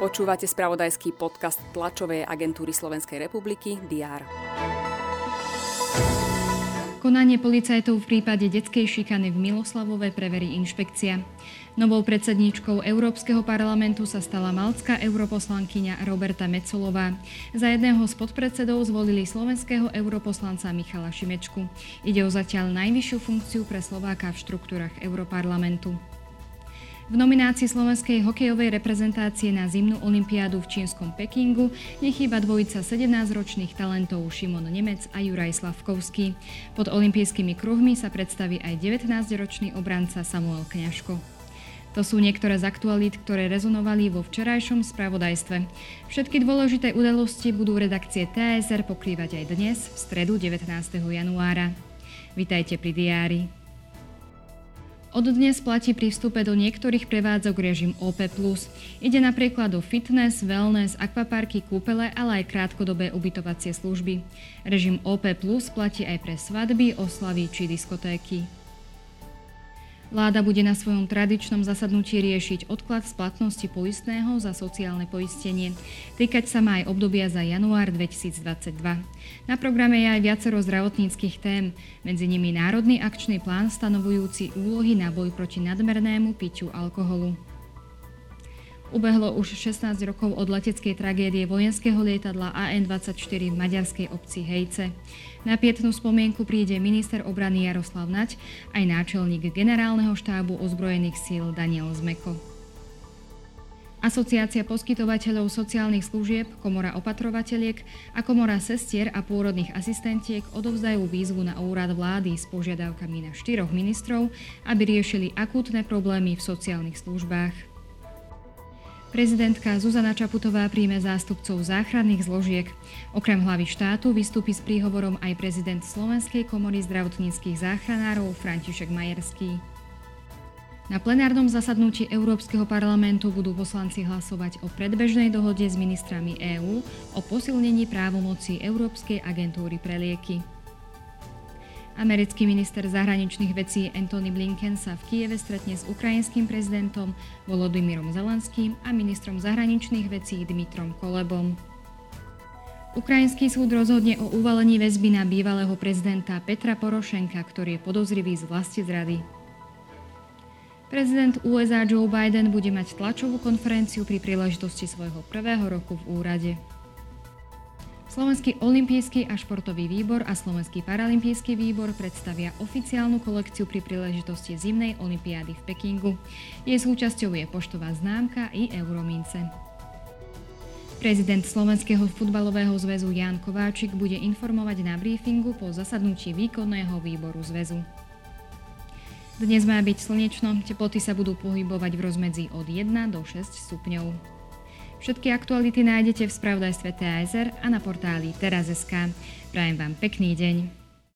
Počúvate spravodajský podcast tlačovej agentúry Slovenskej republiky DR. Konanie policajtov v prípade detskej šikany v Miloslavove preverí inšpekcia. Novou predsedníčkou Európskeho parlamentu sa stala malcká europoslankyňa Roberta Mecolová. Za jedného z podpredsedov zvolili slovenského europoslanca Michala Šimečku. Ide o zatiaľ najvyššiu funkciu pre Slováka v štruktúrach Europarlamentu. V nominácii slovenskej hokejovej reprezentácie na zimnú olympiádu v čínskom Pekingu nechýba dvojica 17-ročných talentov Šimon Nemec a Juraj Slavkovský. Pod olympijskými kruhmi sa predstaví aj 19-ročný obranca Samuel Kňažko. To sú niektoré z aktualít, ktoré rezonovali vo včerajšom spravodajstve. Všetky dôležité udalosti budú redakcie TSR pokrývať aj dnes, v stredu 19. januára. Vitajte pri diári. Od dnes platí pri vstupe do niektorých prevádzok režim OP+. Ide napríklad o fitness, wellness, akvaparky, kúpele, ale aj krátkodobé ubytovacie služby. Režim OP+, platí aj pre svadby, oslavy či diskotéky. Vláda bude na svojom tradičnom zasadnutí riešiť odklad splatnosti poistného za sociálne poistenie. Týkať sa má aj obdobia za január 2022. Na programe je aj viacero zdravotníckých tém, medzi nimi Národný akčný plán stanovujúci úlohy na boj proti nadmernému piťu alkoholu. Ubehlo už 16 rokov od leteckej tragédie vojenského lietadla AN-24 v maďarskej obci Hejce. Na pietnú spomienku príde minister obrany Jaroslav Nať aj náčelník generálneho štábu ozbrojených síl Daniel Zmeko. Asociácia poskytovateľov sociálnych služieb, komora opatrovateľiek a komora sestier a pôrodných asistentiek odovzdajú výzvu na úrad vlády s požiadavkami na štyroch ministrov, aby riešili akútne problémy v sociálnych službách. Prezidentka Zuzana Čaputová príjme zástupcov záchranných zložiek. Okrem hlavy štátu vystúpi s príhovorom aj prezident Slovenskej komory zdravotníckých záchranárov František Majerský. Na plenárnom zasadnutí Európskeho parlamentu budú poslanci hlasovať o predbežnej dohode s ministrami EÚ o posilnení právomocí Európskej agentúry pre lieky. Americký minister zahraničných vecí Anthony Blinken sa v Kieve stretne s ukrajinským prezidentom Volodymyrom Zelenským a ministrom zahraničných vecí Dmitrom Kolebom. Ukrajinský súd rozhodne o uvalení väzby na bývalého prezidenta Petra Porošenka, ktorý je podozrivý z vlasti zrady. Prezident USA Joe Biden bude mať tlačovú konferenciu pri príležitosti svojho prvého roku v úrade. Slovenský olimpijský a športový výbor a Slovenský paralympijský výbor predstavia oficiálnu kolekciu pri príležitosti zimnej olimpiády v Pekingu. Jej súčasťou je poštová známka i euromince. Prezident Slovenského futbalového zväzu Jan Kováčik bude informovať na briefingu po zasadnutí výkonného výboru zväzu. Dnes má byť slnečno, teploty sa budú pohybovať v rozmedzi od 1 do 6 stupňov. Všetky aktuality nájdete v spravodajstve TASR a na portáli teraz.sk. Prajem vám pekný deň.